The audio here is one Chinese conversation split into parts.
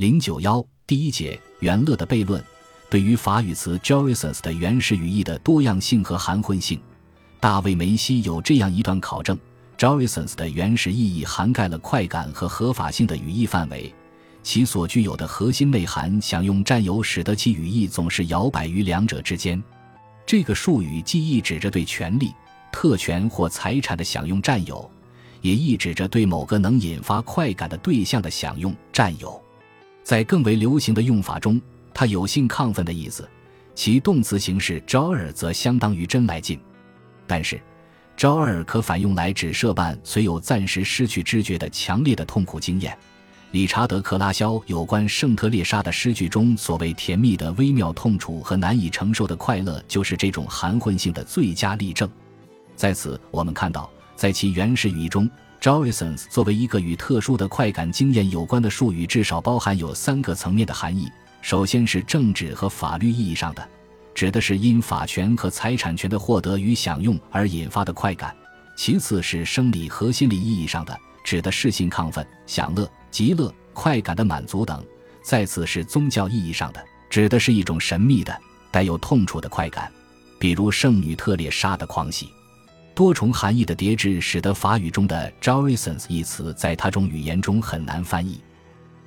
零九幺第一节元乐的悖论，对于法语词 jouissance 的原始语义的多样性和含混性，大卫梅西有这样一段考证：jouissance 的原始意义涵盖了快感和合法性的语义范围，其所具有的核心内涵享用占有，使得其语义总是摇摆于两者之间。这个术语既意指着对权利、特权或财产的享用占有，也意指着对某个能引发快感的对象的享用占有。在更为流行的用法中，它有性亢奋的意思，其动词形式 joy 则相当于真来劲。但是，joy 可反用来指涉伴虽有暂时失去知觉的强烈的痛苦经验。理查德·克拉肖有关圣特列莎的诗句中所谓甜蜜的微妙痛楚和难以承受的快乐，就是这种含混性的最佳例证。在此，我们看到，在其原始语义中。Jouissance 作为一个与特殊的快感经验有关的术语，至少包含有三个层面的含义。首先是政治和法律意义上的，指的是因法权和财产权的获得与享用而引发的快感；其次是生理和心理意义上的，指的是性亢奋、享乐、极乐、快感的满足等；再次是宗教意义上的，指的是一种神秘的、带有痛楚的快感，比如圣女特列莎的狂喜。多重含义的叠置，使得法语中的 jouissance 一词在他种语言中很难翻译。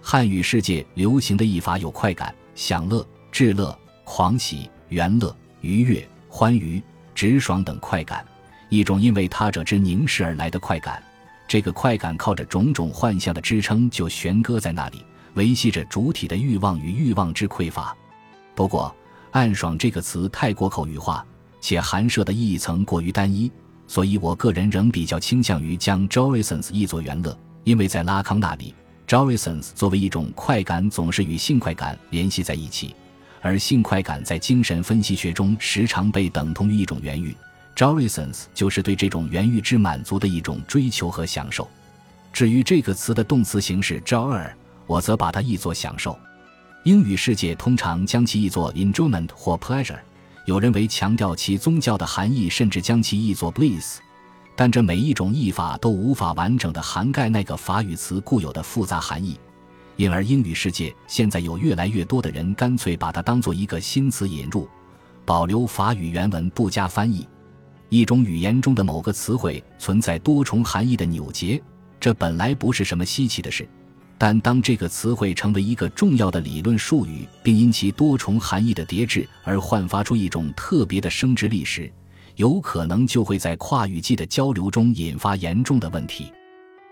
汉语世界流行的译法有快感、享乐、至乐、狂喜、圆乐、愉悦、欢愉、直爽等快感，一种因为他者之凝视而来的快感。这个快感靠着种种幻象的支撑，就悬搁在那里，维系着主体的欲望与欲望之匮乏。不过，“暗爽”这个词太过口语化，且含涉的意义层过于单一。所以，我个人仍比较倾向于将 jouissance 译作元乐，因为在拉康那里，jouissance 作为一种快感，总是与性快感联系在一起，而性快感在精神分析学中时常被等同于一种原欲，jouissance 就是对这种原欲之满足的一种追求和享受。至于这个词的动词形式 joy，我则把它译作享受。英语世界通常将其译作 enjoyment 或 pleasure。有人为强调其宗教的含义，甚至将其译作 bliss，但这每一种译法都无法完整的涵盖那个法语词固有的复杂含义，因而英语世界现在有越来越多的人干脆把它当做一个新词引入，保留法语原文不加翻译。一种语言中的某个词汇存在多重含义的扭结，这本来不是什么稀奇的事。但当这个词汇成为一个重要的理论术语，并因其多重含义的叠置而焕发出一种特别的生殖力时，有可能就会在跨语际的交流中引发严重的问题。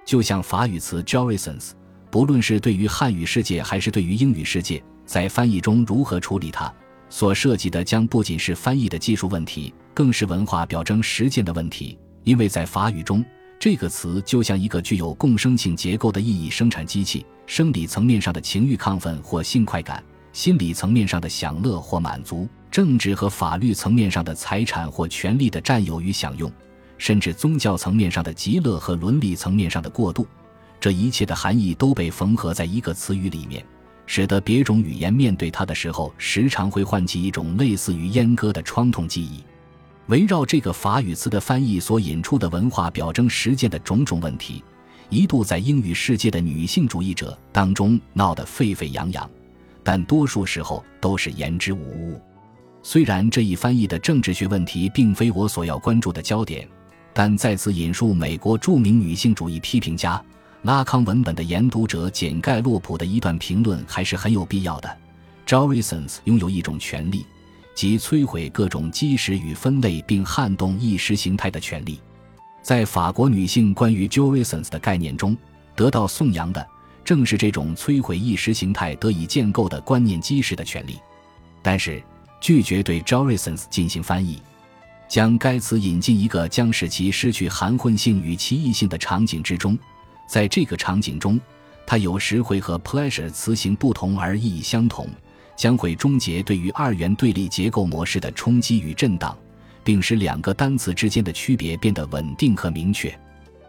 就像法语词 jouissance，不论是对于汉语世界还是对于英语世界，在翻译中如何处理它，所涉及的将不仅是翻译的技术问题，更是文化表征实践的问题，因为在法语中。这个词就像一个具有共生性结构的意义生产机器，生理层面上的情欲亢奋或性快感，心理层面上的享乐或满足，政治和法律层面上的财产或权利的占有与享用，甚至宗教层面上的极乐和伦理层面上的过渡，这一切的含义都被缝合在一个词语里面，使得别种语言面对它的时候，时常会唤起一种类似于阉割的创痛记忆。围绕这个法语词的翻译所引出的文化表征实践的种种问题，一度在英语世界的女性主义者当中闹得沸沸扬扬，但多数时候都是言之无物。虽然这一翻译的政治学问题并非我所要关注的焦点，但再次引述美国著名女性主义批评家拉康文本的研读者简盖洛普的一段评论还是很有必要的。Jouissance 拥有一种权利。及摧毁各种基石与分类并撼动意识形态的权利，在法国女性关于 jouissance 的概念中，得到颂扬的正是这种摧毁意识形态得以建构的观念基石的权利。但是，拒绝对 jouissance 进行翻译，将该词引进一个将使其失去含混性与奇异性的场景之中，在这个场景中，它有时会和 pleasure 词形不同而意义相同。将会终结对于二元对立结构模式的冲击与震荡，并使两个单词之间的区别变得稳定和明确。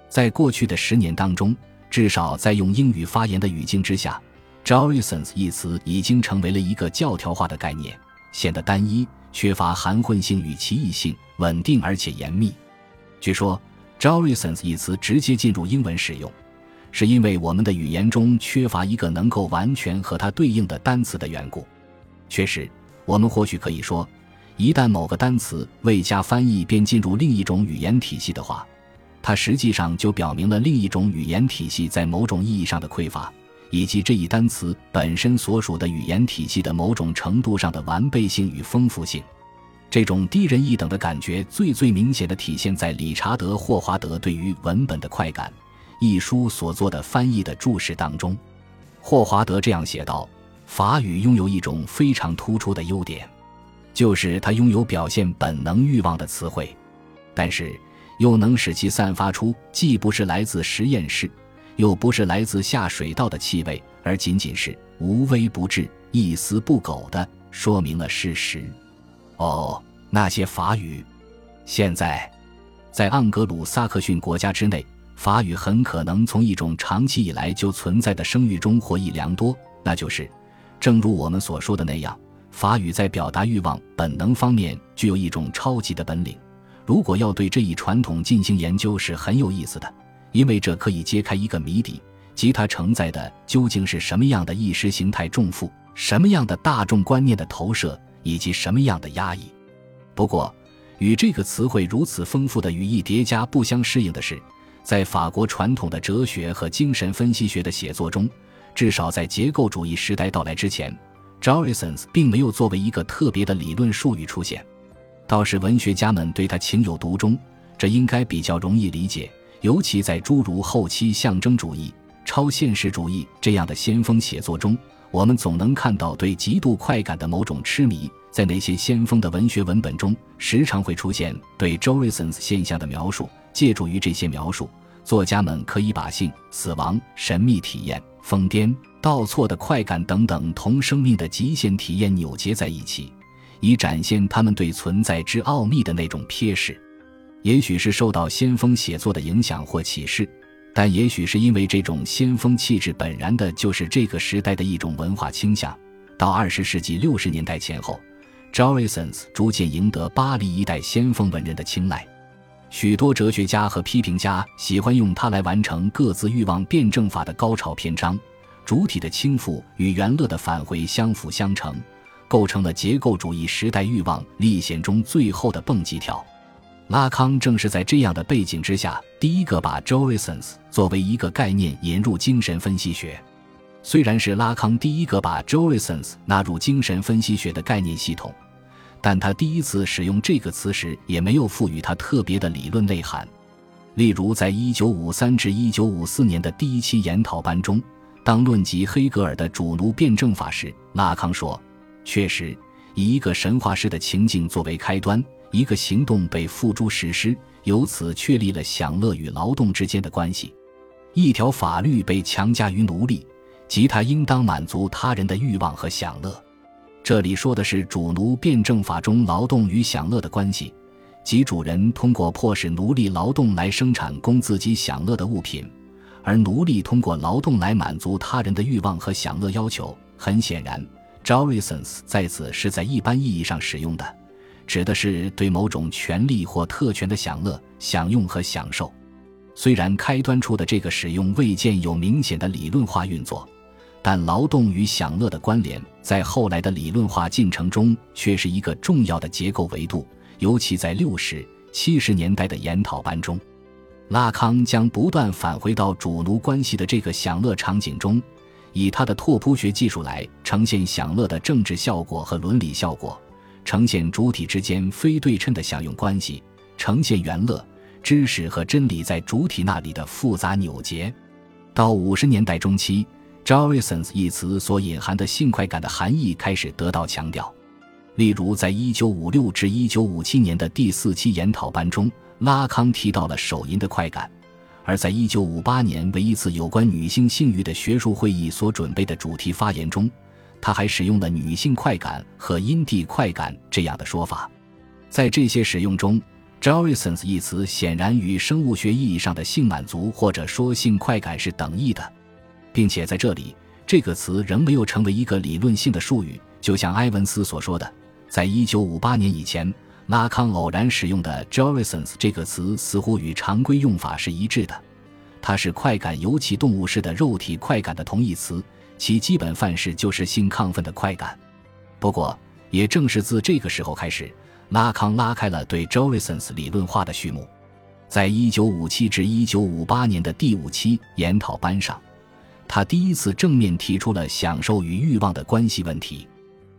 在过去的十年当中，至少在用英语发言的语境之下，“Jorisons” 一词已经成为了一个教条化的概念，显得单一、缺乏含混性与歧义性，稳定而且严密。据说，“Jorisons” 一词直接进入英文使用，是因为我们的语言中缺乏一个能够完全和它对应的单词的缘故。确实，我们或许可以说，一旦某个单词未加翻译便进入另一种语言体系的话，它实际上就表明了另一种语言体系在某种意义上的匮乏，以及这一单词本身所属的语言体系的某种程度上的完备性与丰富性。这种低人一等的感觉最最明显的体现在理查德·霍华德对于文本的快感。一书所做的翻译的注释当中，霍华德这样写道：“法语拥有一种非常突出的优点，就是它拥有表现本能欲望的词汇，但是又能使其散发出既不是来自实验室，又不是来自下水道的气味，而仅仅是无微不至、一丝不苟的说明了事实。”哦，那些法语，现在在盎格鲁撒克逊国家之内。法语很可能从一种长期以来就存在的声誉中获益良多，那就是，正如我们所说的那样，法语在表达欲望本能方面具有一种超级的本领。如果要对这一传统进行研究是很有意思的，因为这可以揭开一个谜底，即它承载的究竟是什么样的意识形态重负、什么样的大众观念的投射以及什么样的压抑。不过，与这个词汇如此丰富的语义叠加不相适应的是。在法国传统的哲学和精神分析学的写作中，至少在结构主义时代到来之前 j o r i s o n s 并没有作为一个特别的理论术语出现。倒是文学家们对他情有独钟，这应该比较容易理解。尤其在诸如后期象征主义、超现实主义这样的先锋写作中，我们总能看到对极度快感的某种痴迷。在那些先锋的文学文本中，时常会出现对 j o r i s o n s 现象的描述。借助于这些描述，作家们可以把性、死亡、神秘体验、疯癫、倒错的快感等等同生命的极限体验扭结在一起，以展现他们对存在之奥秘的那种瞥视。也许是受到先锋写作的影响或启示，但也许是因为这种先锋气质本然的就是这个时代的一种文化倾向。到二十世纪六十年代前后 j o r i s o n s 逐渐赢得巴黎一代先锋文人的青睐。许多哲学家和批评家喜欢用它来完成各自欲望辩证法的高潮篇章，主体的倾覆与原乐的返回相辅相成，构成了结构主义时代欲望历险中最后的蹦极跳。拉康正是在这样的背景之下，第一个把 j o r i s o n s 作为一个概念引入精神分析学。虽然是拉康第一个把 j o r i s o n s 纳入精神分析学的概念系统。但他第一次使用这个词时，也没有赋予它特别的理论内涵。例如，在1953至1954年的第一期研讨班中，当论及黑格尔的主奴辩证法时，拉康说：“确实，以一个神话式的情境作为开端，一个行动被付诸实施，由此确立了享乐与劳动之间的关系。一条法律被强加于奴隶，即他应当满足他人的欲望和享乐。”这里说的是主奴辩证法中劳动与享乐的关系，即主人通过迫使奴隶劳动来生产供自己享乐的物品，而奴隶通过劳动来满足他人的欲望和享乐要求。很显然 j o r i s o n s 在此是在一般意义上使用的，指的是对某种权利或特权的享乐、享用和享受。虽然开端处的这个使用未见有明显的理论化运作。但劳动与享乐的关联，在后来的理论化进程中却是一个重要的结构维度。尤其在六十、七十年代的研讨班中，拉康将不断返回到主奴关系的这个享乐场景中，以他的拓扑学技术来呈现享乐的政治效果和伦理效果，呈现主体之间非对称的享用关系，呈现元乐、知识和真理在主体那里的复杂扭结。到五十年代中期。J o r i s o n s 一词所隐含的性快感的含义开始得到强调，例如，在1956至1957年的第四期研讨班中，拉康提到了手淫的快感；而在1958年为一次有关女性性欲的学术会议所准备的主题发言中，他还使用了“女性快感”和“阴蒂快感”这样的说法。在这些使用中 j o r i s o n s 一词显然与生物学意义上的性满足或者说性快感是等义的。并且在这里，这个词仍没有成为一个理论性的术语。就像埃文斯所说的，在一九五八年以前，拉康偶然使用的 j o r i s o n s 这个词似乎与常规用法是一致的，它是快感尤其动物式的肉体快感的同义词，其基本范式就是性亢奋的快感。不过，也正是自这个时候开始，拉康拉开了对 jouissance 理论化的序幕。在一九五七至一九五八年的第五期研讨班上，他第一次正面提出了享受与欲望的关系问题。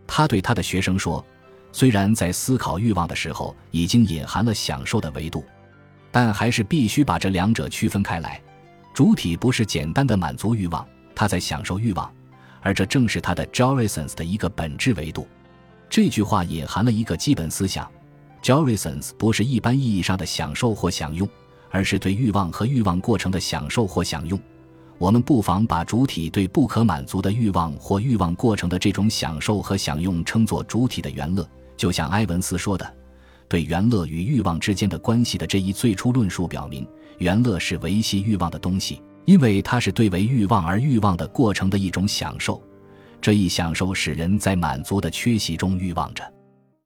他对他的学生说：“虽然在思考欲望的时候已经隐含了享受的维度，但还是必须把这两者区分开来。主体不是简单的满足欲望，他在享受欲望。”而这正是他的 jouissance 的一个本质维度。这句话隐含了一个基本思想：jouissance 不是一般意义上的享受或享用，而是对欲望和欲望过程的享受或享用。我们不妨把主体对不可满足的欲望或欲望过程的这种享受和享用称作主体的原乐。就像埃文斯说的：“对原乐与欲望之间的关系的这一最初论述表明，原乐是维系欲望的东西。”因为它是对为欲望而欲望的过程的一种享受，这一享受使人在满足的缺席中欲望着。